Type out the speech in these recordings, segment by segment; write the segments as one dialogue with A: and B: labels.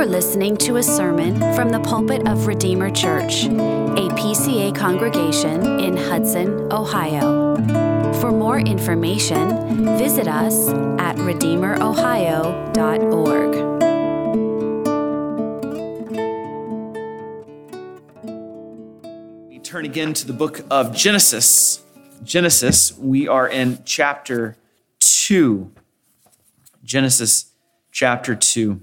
A: are listening to a sermon from the pulpit of Redeemer Church, a PCA congregation in Hudson, Ohio. For more information, visit us at redeemerohio.org.
B: We turn again to the book of Genesis. Genesis, we are in chapter 2. Genesis chapter 2.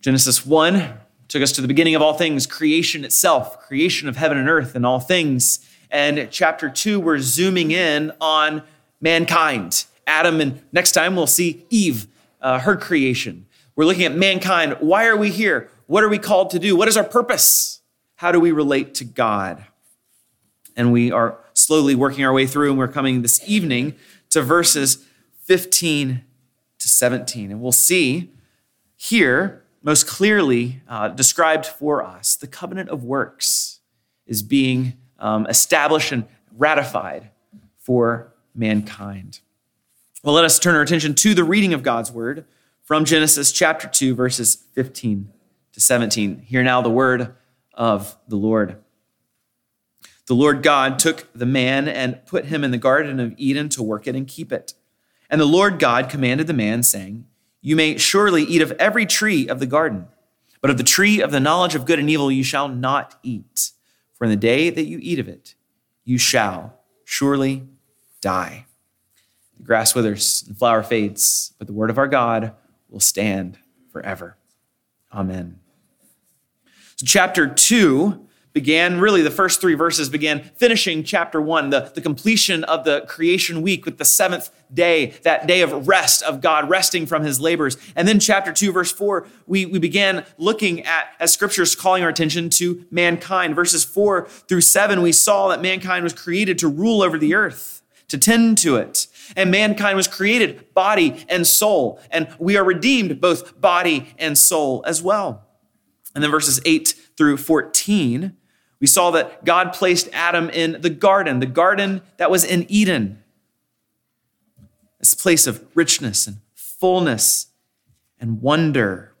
B: Genesis 1 took us to the beginning of all things, creation itself, creation of heaven and earth and all things. And chapter 2, we're zooming in on mankind, Adam, and next time we'll see Eve, uh, her creation. We're looking at mankind. Why are we here? What are we called to do? What is our purpose? How do we relate to God? And we are slowly working our way through, and we're coming this evening to verses 15 to 17. And we'll see here most clearly uh, described for us, the covenant of works is being um, established and ratified for mankind. Well, let us turn our attention to the reading of God's word from Genesis chapter 2, verses 15 to 17. Hear now the word of the Lord. The Lord God took the man and put him in the Garden of Eden to work it and keep it. And the Lord God commanded the man, saying, you may surely eat of every tree of the garden, but of the tree of the knowledge of good and evil you shall not eat. For in the day that you eat of it, you shall surely die. The grass withers and the flower fades, but the word of our God will stand forever. Amen. So, chapter 2 began, really, the first three verses began finishing chapter one, the, the completion of the creation week with the seventh day, that day of rest of God, resting from his labors. And then chapter two, verse four, we, we began looking at, as scriptures calling our attention to mankind. Verses four through seven, we saw that mankind was created to rule over the earth, to tend to it. And mankind was created body and soul. And we are redeemed both body and soul as well. And then verses 8 through 14, we saw that God placed Adam in the garden, the garden that was in Eden, this place of richness and fullness and wonder.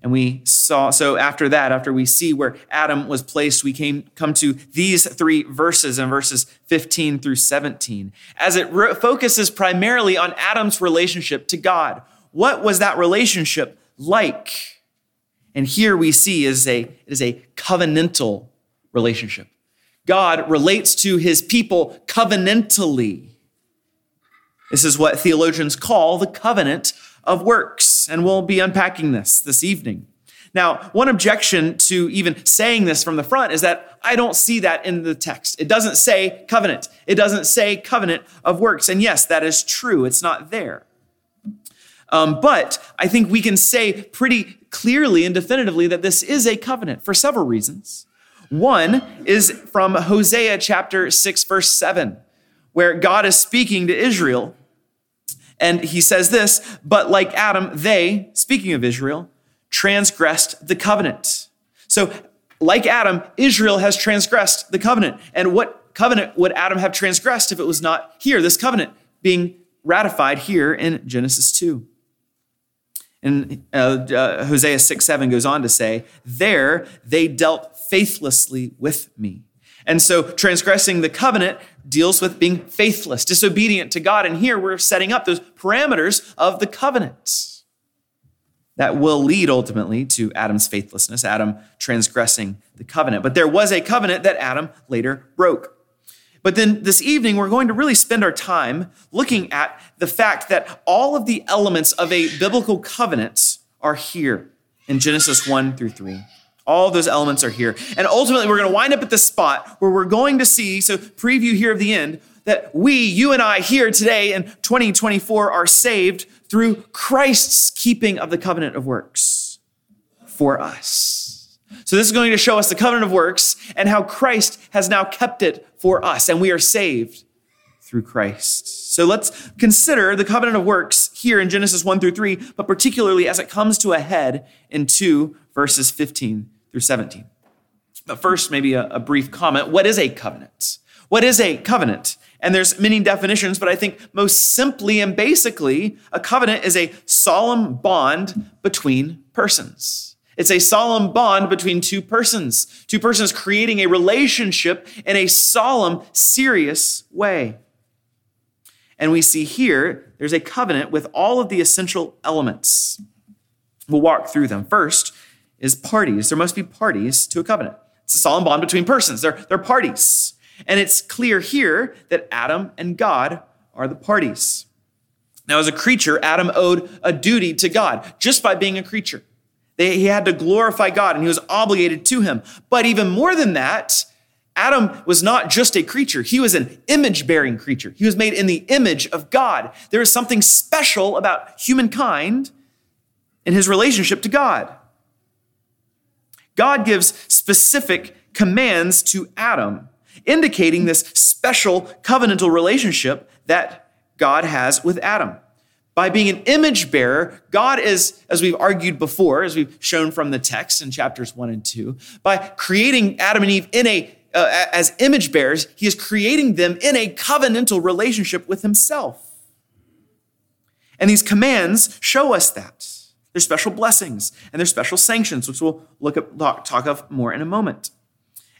B: And we saw, so after that, after we see where Adam was placed, we came come to these three verses in verses 15 through 17, as it re- focuses primarily on Adam's relationship to God. What was that relationship like? And here we see is a, it is a covenantal relationship. God relates to his people covenantally. This is what theologians call the covenant of works, and we'll be unpacking this this evening. Now, one objection to even saying this from the front is that I don't see that in the text. It doesn't say covenant, it doesn't say covenant of works. And yes, that is true, it's not there. Um, but I think we can say pretty clearly and definitively that this is a covenant for several reasons. One is from Hosea chapter 6, verse 7, where God is speaking to Israel. And he says this, but like Adam, they, speaking of Israel, transgressed the covenant. So, like Adam, Israel has transgressed the covenant. And what covenant would Adam have transgressed if it was not here? This covenant being ratified here in Genesis 2. And uh, uh, Hosea 6 7 goes on to say, There they dealt faithlessly with me. And so transgressing the covenant deals with being faithless, disobedient to God. And here we're setting up those parameters of the covenant that will lead ultimately to Adam's faithlessness, Adam transgressing the covenant. But there was a covenant that Adam later broke. But then this evening, we're going to really spend our time looking at the fact that all of the elements of a biblical covenant are here in Genesis 1 through 3. All those elements are here. And ultimately, we're going to wind up at the spot where we're going to see, so preview here of the end, that we, you and I here today in 2024 are saved through Christ's keeping of the covenant of works for us. So this is going to show us the covenant of works and how Christ has now kept it for us and we are saved through Christ. So let's consider the covenant of works here in Genesis 1 through 3, but particularly as it comes to a head in 2 verses 15 through 17. But first, maybe a, a brief comment. What is a covenant? What is a covenant? And there's many definitions, but I think most simply and basically, a covenant is a solemn bond between persons. It's a solemn bond between two persons, two persons creating a relationship in a solemn, serious way. And we see here there's a covenant with all of the essential elements. We'll walk through them. First is parties. There must be parties to a covenant. It's a solemn bond between persons, they're, they're parties. And it's clear here that Adam and God are the parties. Now, as a creature, Adam owed a duty to God just by being a creature. They, he had to glorify God and he was obligated to him. But even more than that, Adam was not just a creature, he was an image bearing creature. He was made in the image of God. There is something special about humankind in his relationship to God. God gives specific commands to Adam, indicating this special covenantal relationship that God has with Adam. By being an image bearer, God is, as we've argued before, as we've shown from the text in chapters one and two, by creating Adam and Eve in a uh, as image bearers, he is creating them in a covenantal relationship with himself. And these commands show us that. They're special blessings and they're special sanctions, which we'll look at, talk of more in a moment.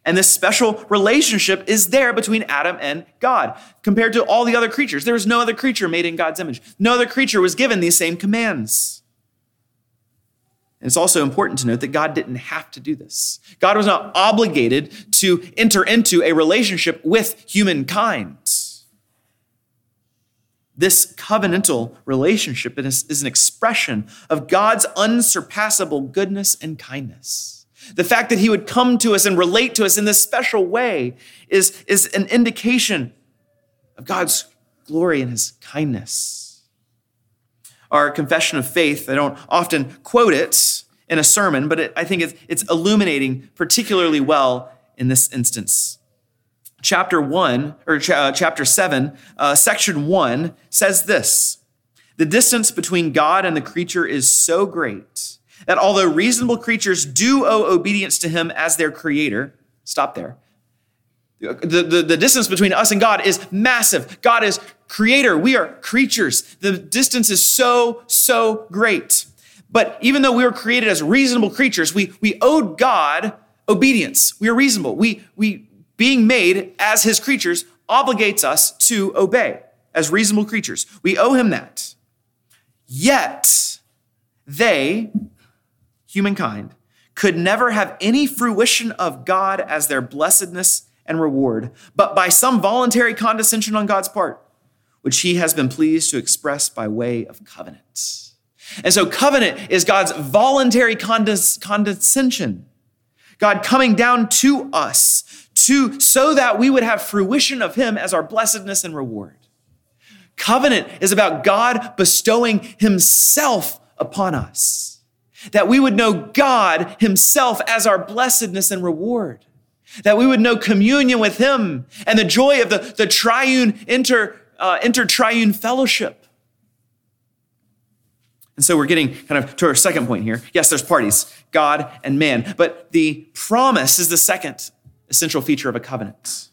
B: And this special relationship is there between Adam and God compared to all the other creatures. There was no other creature made in God's image. No other creature was given these same commands. And it's also important to note that God didn't have to do this. God was not obligated to enter into a relationship with humankind. This covenantal relationship is, is an expression of God's unsurpassable goodness and kindness. The fact that he would come to us and relate to us in this special way is, is an indication of God's glory and his kindness. Our confession of faith, I don't often quote it in a sermon, but it, I think it's, it's illuminating particularly well in this instance. Chapter 1, or ch- uh, chapter 7, uh, section 1 says this The distance between God and the creature is so great that although reasonable creatures do owe obedience to him as their creator, stop there. The, the, the, distance between us and God is massive. God is creator. We are creatures. The distance is so, so great. But even though we were created as reasonable creatures, we, we owed God obedience. We are reasonable. We, we, being made as his creatures, obligates us to obey as reasonable creatures. We owe him that. Yet, they, humankind, could never have any fruition of God as their blessedness and reward, but by some voluntary condescension on God's part, which he has been pleased to express by way of covenant. And so, covenant is God's voluntary condes- condescension. God coming down to us to so that we would have fruition of him as our blessedness and reward. Covenant is about God bestowing himself upon us that we would know God Himself as our blessedness and reward, that we would know communion with Him and the joy of the, the triune, inter, uh, inter-triune fellowship. And so we're getting kind of to our second point here. Yes, there's parties, God and man, but the promise is the second essential feature of a covenant.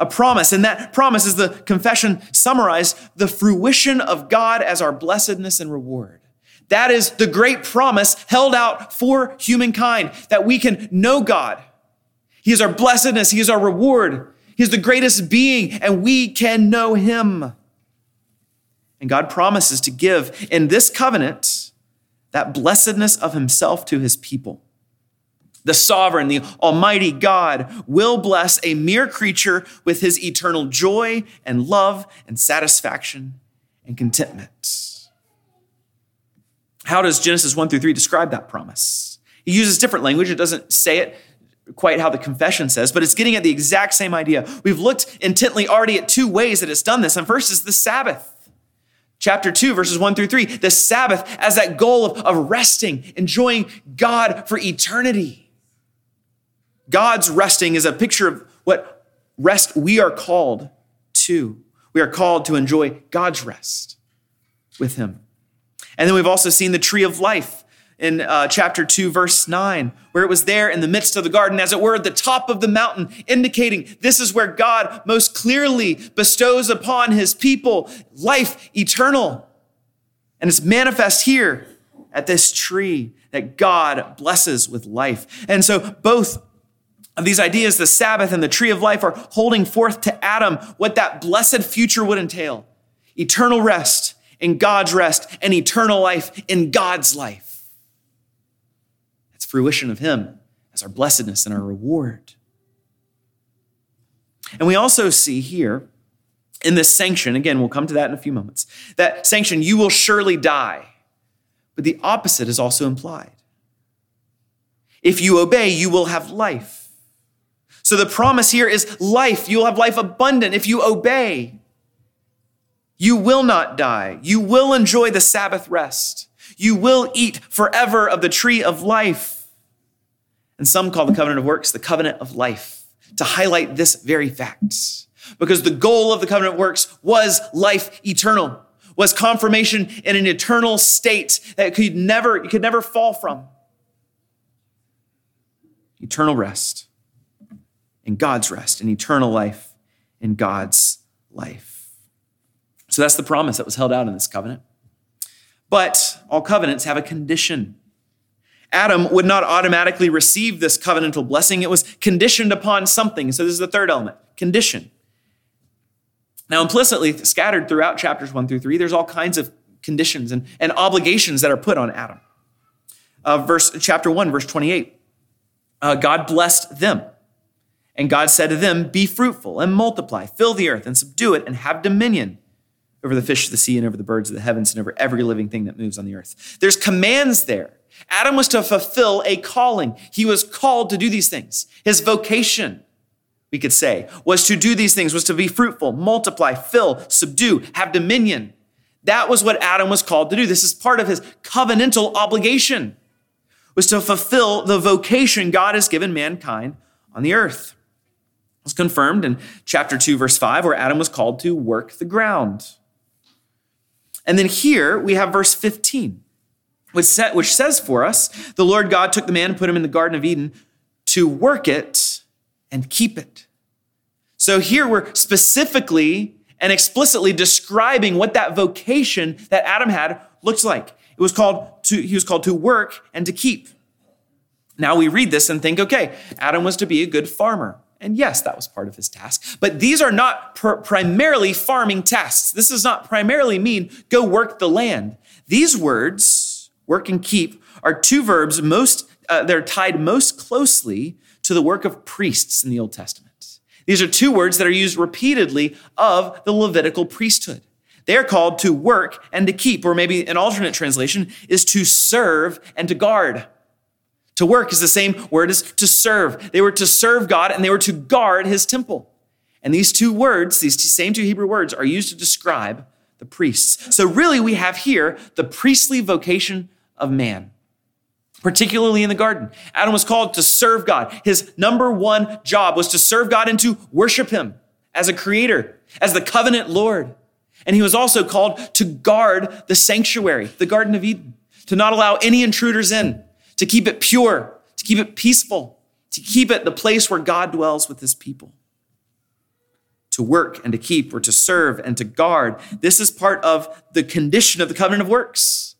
B: A promise, and that promise is the confession summarized the fruition of God as our blessedness and reward. That is the great promise held out for humankind that we can know God. He is our blessedness. He is our reward. He is the greatest being and we can know him. And God promises to give in this covenant that blessedness of himself to his people. The sovereign, the almighty God will bless a mere creature with his eternal joy and love and satisfaction and contentment. How does Genesis 1 through 3 describe that promise? He uses different language. It doesn't say it quite how the confession says, but it's getting at the exact same idea. We've looked intently already at two ways that it's done this. And first is the Sabbath. Chapter 2, verses 1 through 3, the Sabbath as that goal of, of resting, enjoying God for eternity. God's resting is a picture of what rest we are called to. We are called to enjoy God's rest with Him. And then we've also seen the tree of life in uh, chapter 2, verse 9, where it was there in the midst of the garden, as it were, at the top of the mountain, indicating this is where God most clearly bestows upon his people life eternal. And it's manifest here at this tree that God blesses with life. And so both of these ideas, the Sabbath and the tree of life, are holding forth to Adam what that blessed future would entail eternal rest in God's rest and eternal life in God's life. That's fruition of Him as our blessedness and our reward. And we also see here in this sanction, again, we'll come to that in a few moments, that sanction, you will surely die. But the opposite is also implied. If you obey, you will have life. So the promise here is life. You'll have life abundant if you obey. You will not die. You will enjoy the Sabbath rest. You will eat forever of the tree of life. And some call the covenant of works the covenant of life to highlight this very fact. Because the goal of the covenant of works was life eternal, was confirmation in an eternal state that could never, you could never fall from. Eternal rest in God's rest, and eternal life in God's life. So that's the promise that was held out in this covenant. But all covenants have a condition. Adam would not automatically receive this covenantal blessing. It was conditioned upon something. So this is the third element condition. Now, implicitly scattered throughout chapters one through three, there's all kinds of conditions and, and obligations that are put on Adam. Uh, verse chapter one, verse 28. Uh, God blessed them. And God said to them, Be fruitful and multiply, fill the earth and subdue it and have dominion over the fish of the sea and over the birds of the heavens and over every living thing that moves on the earth. There's commands there. Adam was to fulfill a calling. He was called to do these things. His vocation, we could say, was to do these things, was to be fruitful, multiply, fill, subdue, have dominion. That was what Adam was called to do. This is part of his covenantal obligation, was to fulfill the vocation God has given mankind on the earth. It was confirmed in chapter 2, verse 5, where Adam was called to work the ground. And then here we have verse 15, which, says for us, the Lord God took the man and put him in the Garden of Eden to work it and keep it. So here we're specifically and explicitly describing what that vocation that Adam had looked like. It was called to, he was called to work and to keep. Now we read this and think, okay, Adam was to be a good farmer. And yes, that was part of his task. But these are not pr- primarily farming tasks. This does not primarily mean go work the land. These words, work and keep, are two verbs most, uh, they're tied most closely to the work of priests in the Old Testament. These are two words that are used repeatedly of the Levitical priesthood. They are called to work and to keep, or maybe an alternate translation is to serve and to guard. To work is the same word as to serve. They were to serve God and they were to guard his temple. And these two words, these same two Hebrew words, are used to describe the priests. So, really, we have here the priestly vocation of man, particularly in the garden. Adam was called to serve God. His number one job was to serve God and to worship him as a creator, as the covenant Lord. And he was also called to guard the sanctuary, the Garden of Eden, to not allow any intruders in to keep it pure, to keep it peaceful, to keep it the place where God dwells with his people. To work and to keep, or to serve and to guard. This is part of the condition of the covenant of works.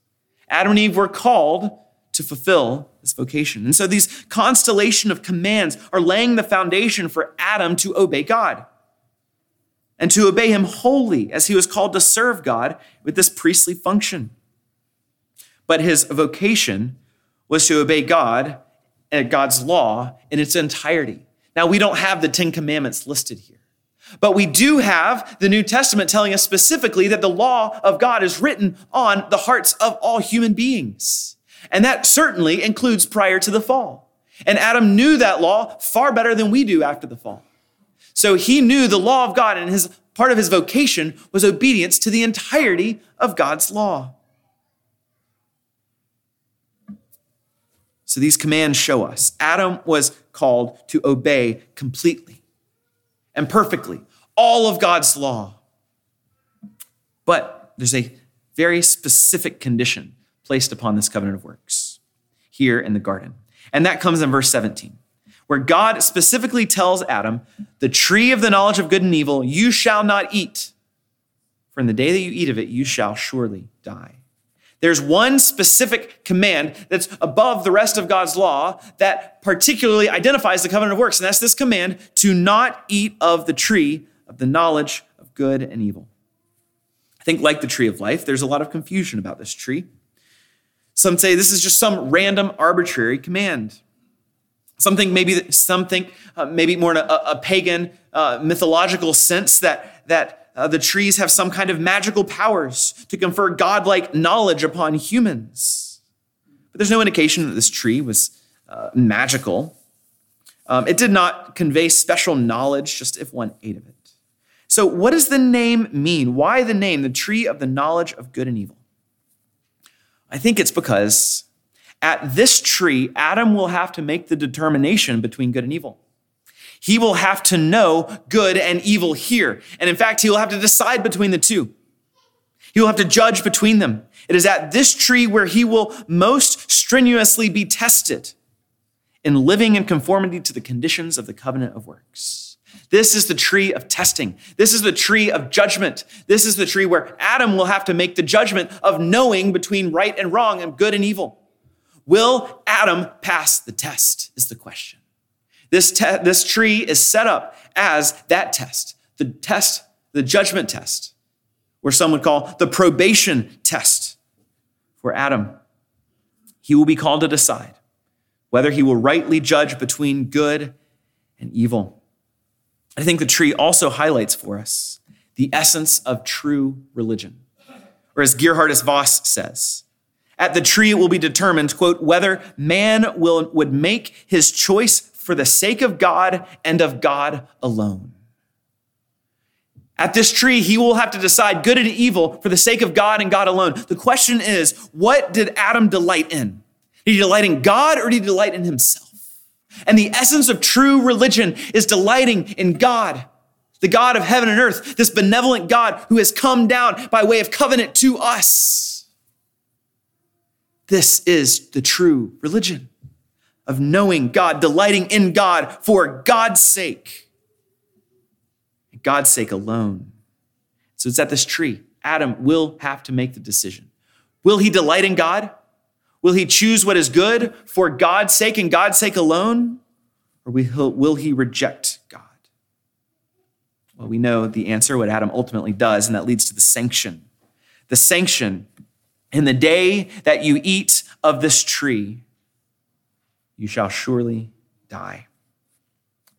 B: Adam and Eve were called to fulfill this vocation. And so these constellation of commands are laying the foundation for Adam to obey God and to obey him wholly as he was called to serve God with this priestly function. But his vocation was to obey God and God's law in its entirety. Now, we don't have the Ten Commandments listed here, but we do have the New Testament telling us specifically that the law of God is written on the hearts of all human beings. And that certainly includes prior to the fall. And Adam knew that law far better than we do after the fall. So he knew the law of God and his part of his vocation was obedience to the entirety of God's law. So these commands show us Adam was called to obey completely and perfectly all of God's law. But there's a very specific condition placed upon this covenant of works. here in the garden. And that comes in verse 17, where God specifically tells Adam, The tree of the knowledge of good and evil you shall not eat, for in the day that you eat of it, you shall surely die. There's one specific command that's above the rest of God's law that particularly identifies the covenant of works, and that's this command to not eat of the tree of the knowledge of good and evil. I think, like the tree of life, there's a lot of confusion about this tree. Some say this is just some random arbitrary command. Something maybe something uh, maybe more in a, a pagan uh, mythological sense that that uh, the trees have some kind of magical powers to confer godlike knowledge upon humans. But there's no indication that this tree was uh, magical. Um, it did not convey special knowledge just if one ate of it. So, what does the name mean? Why the name, the tree of the knowledge of good and evil? I think it's because at this tree, Adam will have to make the determination between good and evil. He will have to know good and evil here. And in fact, he will have to decide between the two. He will have to judge between them. It is at this tree where he will most strenuously be tested in living in conformity to the conditions of the covenant of works. This is the tree of testing. This is the tree of judgment. This is the tree where Adam will have to make the judgment of knowing between right and wrong and good and evil. Will Adam pass the test? Is the question. This, te- this tree is set up as that test, the test, the judgment test, where some would call the probation test for Adam. He will be called to decide whether he will rightly judge between good and evil. I think the tree also highlights for us the essence of true religion. Or as Gerhardus Vos says, at the tree it will be determined, quote, whether man will, would make his choice for the sake of God and of God alone. At this tree, he will have to decide good and evil for the sake of God and God alone. The question is, what did Adam delight in? Did he delight in God or did he delight in himself? And the essence of true religion is delighting in God, the God of heaven and earth, this benevolent God who has come down by way of covenant to us. This is the true religion of knowing God, delighting in God for God's sake, God's sake alone. So it's at this tree. Adam will have to make the decision. Will he delight in God? Will he choose what is good for God's sake and God's sake alone? Or will he reject God? Well, we know the answer, what Adam ultimately does, and that leads to the sanction. The sanction in the day that you eat of this tree, you shall surely die.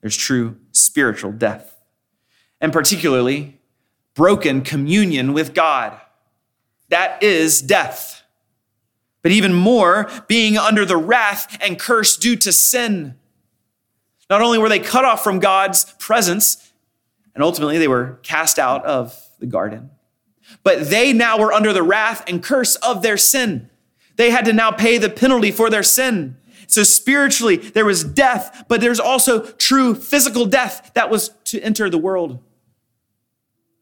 B: There's true spiritual death, and particularly broken communion with God. That is death. But even more, being under the wrath and curse due to sin. Not only were they cut off from God's presence, and ultimately they were cast out of the garden, but they now were under the wrath and curse of their sin. They had to now pay the penalty for their sin. So spiritually, there was death, but there's also true physical death that was to enter the world.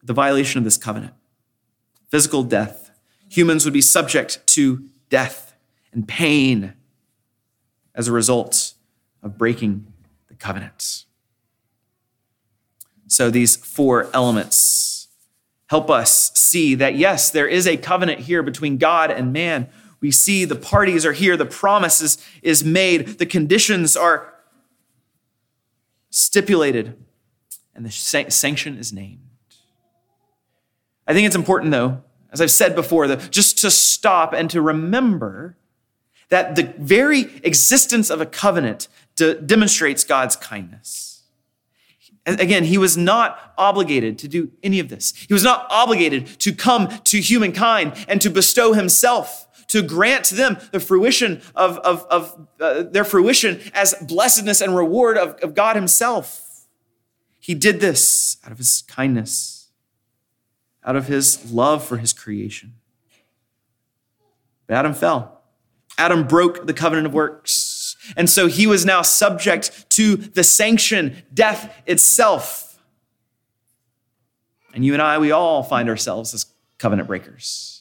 B: The violation of this covenant. Physical death. Humans would be subject to death and pain as a result of breaking the covenant. So these four elements help us see that yes, there is a covenant here between God and man we see the parties are here, the promise is, made, the conditions are stipulated, and the sanction is named. I think it's important, though, as I've said before, that just to stop and to remember that the very existence of a covenant de- demonstrates God's kindness. Again, he was not obligated to do any of this. He was not obligated to come to humankind and to bestow himself to grant them the fruition of, of, of uh, their fruition as blessedness and reward of, of God Himself. He did this out of His kindness, out of His love for His creation. But Adam fell. Adam broke the covenant of works. And so he was now subject to the sanction, death itself. And you and I, we all find ourselves as covenant breakers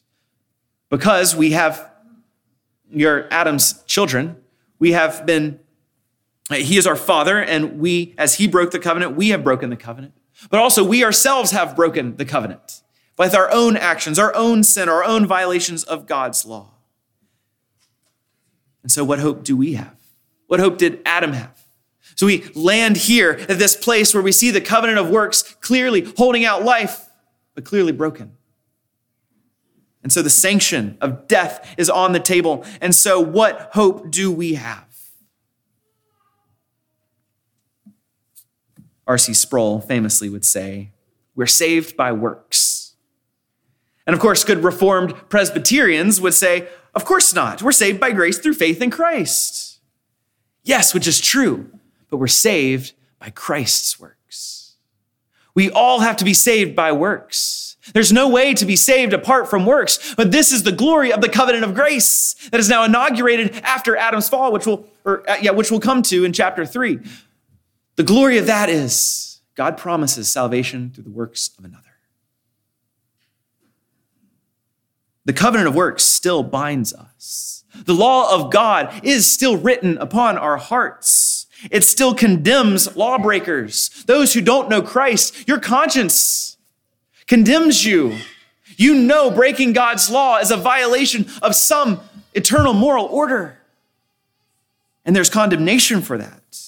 B: because we have your Adam's children We have been, He is our Father, and we, as He broke the covenant, we have broken the covenant. But also, we ourselves have broken the covenant with our own actions, our own sin, our own violations of God's law. And so, what hope do we have? What hope did Adam have? So we land here at this place where we see the covenant of works clearly holding out life, but clearly broken. And so the sanction of death is on the table. And so, what hope do we have? R.C. Sproul famously would say, We're saved by works. And of course, good Reformed Presbyterians would say, Of course not. We're saved by grace through faith in Christ. Yes, which is true, but we're saved by Christ's works. We all have to be saved by works. There's no way to be saved apart from works, but this is the glory of the covenant of grace that is now inaugurated after Adam's fall, which will, or uh, yeah, which we'll come to in chapter three. The glory of that is God promises salvation through the works of another. The covenant of works still binds us. The law of God is still written upon our hearts. It still condemns lawbreakers, those who don't know Christ. Your conscience condemns you. You know breaking God's law is a violation of some eternal moral order. And there's condemnation for that.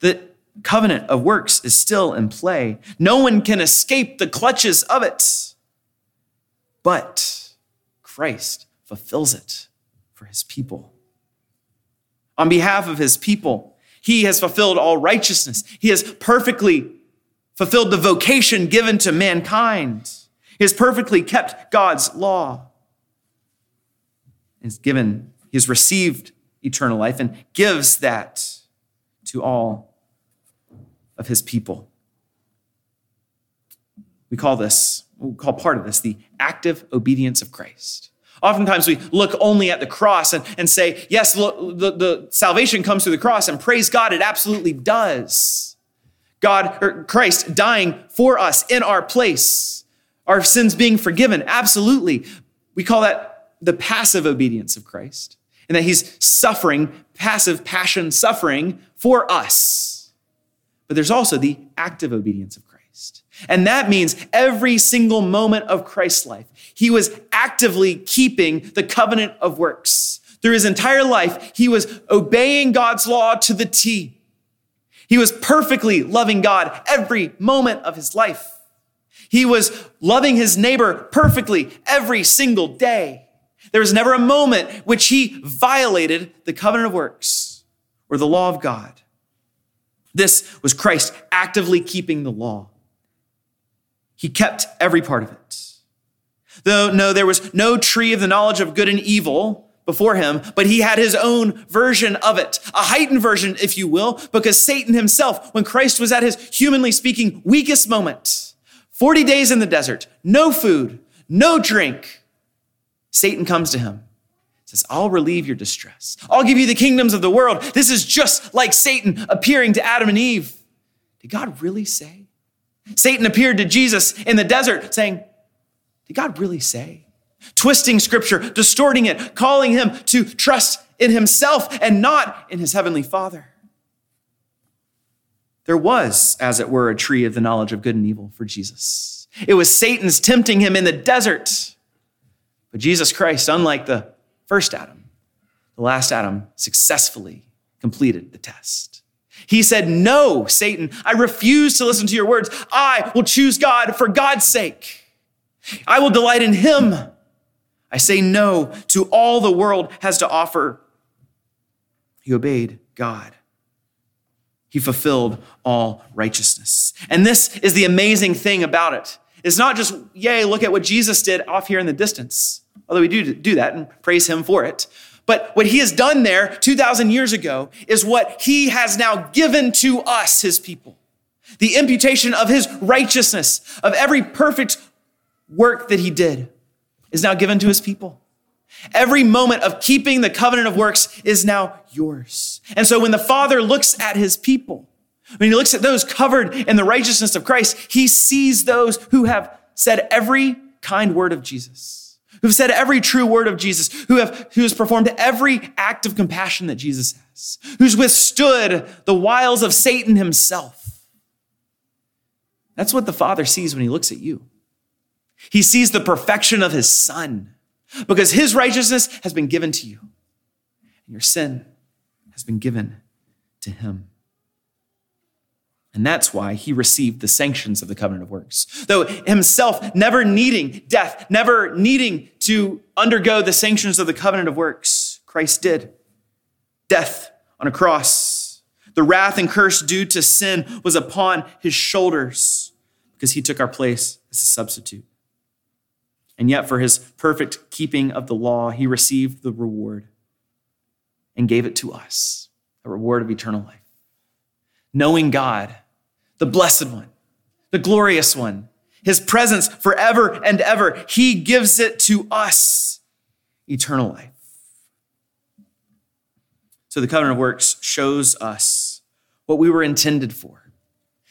B: The covenant of works is still in play. No one can escape the clutches of it. But Christ fulfills it for his people. On behalf of his people, he has fulfilled all righteousness. He has perfectly fulfilled the vocation given to mankind. He has perfectly kept God's law. He's given, he has received eternal life and gives that to all of his people. We call this, we call part of this the active obedience of Christ. Oftentimes we look only at the cross and, and say, yes, look, the, the salvation comes through the cross, and praise God, it absolutely does. God, or Christ dying for us in our place, our sins being forgiven, absolutely. We call that the passive obedience of Christ, and that he's suffering, passive passion suffering for us. But there's also the active obedience of Christ. And that means every single moment of Christ's life, he was actively keeping the covenant of works. Through his entire life, he was obeying God's law to the T. He was perfectly loving God every moment of his life. He was loving his neighbor perfectly every single day. There was never a moment which he violated the covenant of works or the law of God. This was Christ actively keeping the law. He kept every part of it. Though, no, there was no tree of the knowledge of good and evil before him, but he had his own version of it, a heightened version, if you will, because Satan himself, when Christ was at his humanly speaking weakest moment, 40 days in the desert, no food, no drink, Satan comes to him says, I'll relieve your distress. I'll give you the kingdoms of the world. This is just like Satan appearing to Adam and Eve. Did God really say? Satan appeared to Jesus in the desert saying, Did God really say? Twisting scripture, distorting it, calling him to trust in himself and not in his heavenly Father. There was, as it were, a tree of the knowledge of good and evil for Jesus. It was Satan's tempting him in the desert. But Jesus Christ, unlike the first Adam. The last Adam successfully completed the test. He said, No, Satan, I refuse to listen to your words. I will choose God for God's sake. I will delight in him. I say no to all the world has to offer. He obeyed God. He fulfilled all righteousness. And this is the amazing thing about it. It's not just, yay, look at what Jesus did off here in the distance although we do do that and praise him for it. But what he has done there 2,000 years ago is what he has now given to us, his people. The imputation of his righteousness, of every perfect work that he did, is now given to his people. Every moment of keeping the covenant of works is now yours. And so when the Father looks at his people, when he looks at those covered in the righteousness of Christ, he sees those who have said every kind word of Jesus who have said every true word of Jesus, who have who has performed every act of compassion that Jesus has, who's withstood the wiles of Satan himself. That's what the Father sees when he looks at you. He sees the perfection of his Son because his righteousness has been given to you, and your sin has been given to him. And that's why he received the sanctions of the covenant of works. Though himself never needing death, never needing to undergo the sanctions of the covenant of works, Christ did. Death on a cross. The wrath and curse due to sin was upon his shoulders because he took our place as a substitute. And yet, for his perfect keeping of the law, he received the reward and gave it to us a reward of eternal life. Knowing God the blessed one, the glorious one, his presence forever and ever. He gives it to us eternal life. So the covenant of works shows us what we were intended for.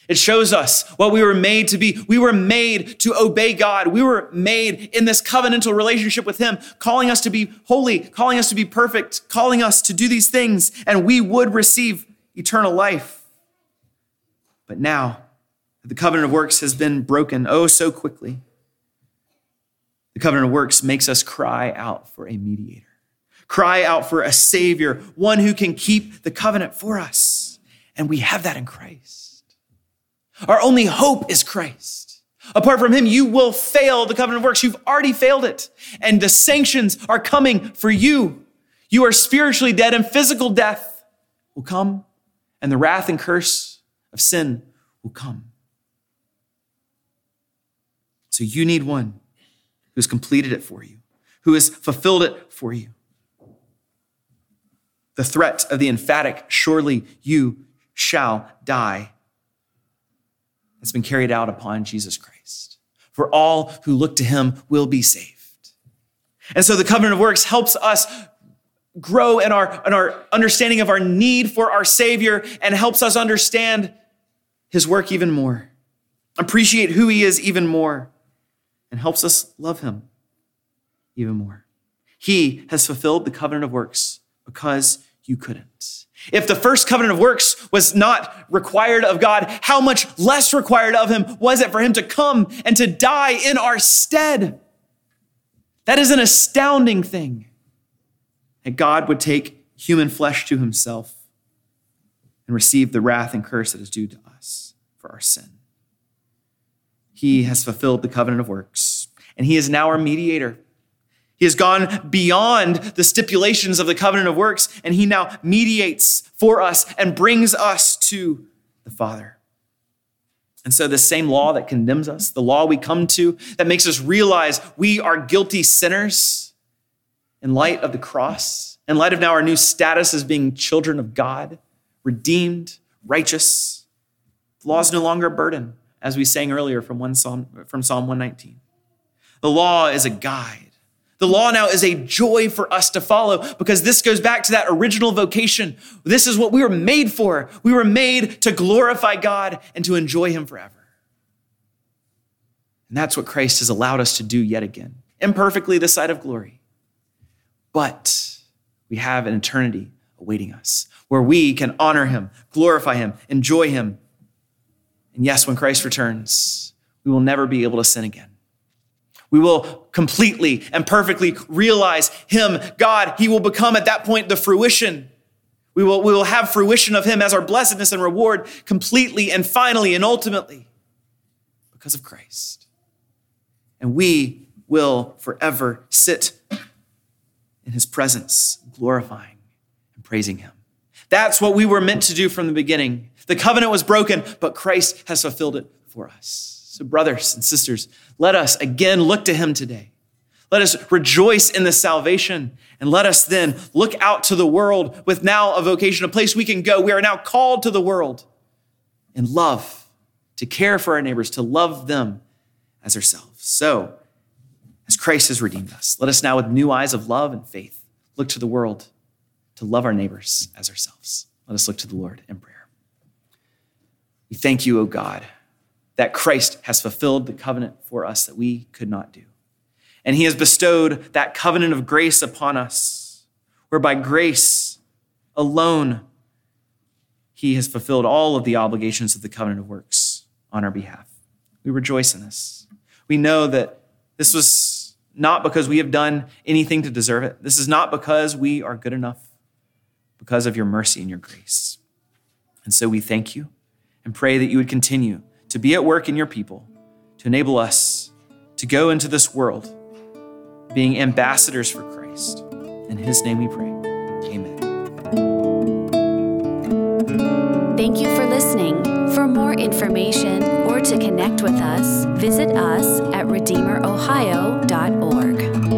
B: It shows us what we were made to be. We were made to obey God. We were made in this covenantal relationship with Him, calling us to be holy, calling us to be perfect, calling us to do these things, and we would receive eternal life. But now, the covenant of works has been broken oh so quickly. The covenant of works makes us cry out for a mediator, cry out for a savior, one who can keep the covenant for us. And we have that in Christ. Our only hope is Christ. Apart from him, you will fail the covenant of works. You've already failed it. And the sanctions are coming for you. You are spiritually dead, and physical death will come, and the wrath and curse of sin will come. So you need one who's completed it for you, who has fulfilled it for you. The threat of the emphatic, surely you shall die, has been carried out upon Jesus Christ. For all who look to him will be saved. And so the covenant of works helps us grow in our, in our understanding of our need for our Savior and helps us understand his work even more, appreciate who he is even more, and helps us love him even more. He has fulfilled the covenant of works because you couldn't. If the first covenant of works was not required of God, how much less required of him was it for him to come and to die in our stead? That is an astounding thing. That God would take human flesh to himself and receive the wrath and curse that is due to us for our sin. He has fulfilled the covenant of works, and he is now our mediator. He has gone beyond the stipulations of the covenant of works, and he now mediates for us and brings us to the Father. And so, the same law that condemns us, the law we come to that makes us realize we are guilty sinners in light of the cross, in light of now our new status as being children of God, redeemed, righteous. The law is no longer a burden, as we sang earlier from, one Psalm, from Psalm 119. The law is a guide. The law now is a joy for us to follow because this goes back to that original vocation. This is what we were made for. We were made to glorify God and to enjoy Him forever. And that's what Christ has allowed us to do yet again, imperfectly this side of glory. But we have an eternity awaiting us, where we can honor him, glorify him, enjoy him. And yes, when Christ returns, we will never be able to sin again. We will completely and perfectly realize him, God. He will become at that point the fruition. We will, we will have fruition of him as our blessedness and reward completely and finally and ultimately because of Christ. And we will forever sit in his presence, glorifying and praising him. That's what we were meant to do from the beginning. The covenant was broken, but Christ has fulfilled it for us. So, brothers and sisters, let us again look to him today. Let us rejoice in the salvation and let us then look out to the world with now a vocation, a place we can go. We are now called to the world in love, to care for our neighbors, to love them as ourselves. So, as Christ has redeemed us, let us now, with new eyes of love and faith, look to the world to love our neighbors as ourselves. Let us look to the Lord in prayer. We thank you, O God, that Christ has fulfilled the covenant for us that we could not do. And he has bestowed that covenant of grace upon us, where by grace alone, he has fulfilled all of the obligations of the covenant of works on our behalf. We rejoice in this. We know that this was not because we have done anything to deserve it. This is not because we are good enough, because of your mercy and your grace. And so we thank you and pray that you would continue to be at work in your people to enable us to go into this world being ambassadors for Christ. In his name we pray. Amen.
A: Thank you for listening. For more information or to connect with us, visit us at redeemerohio.org.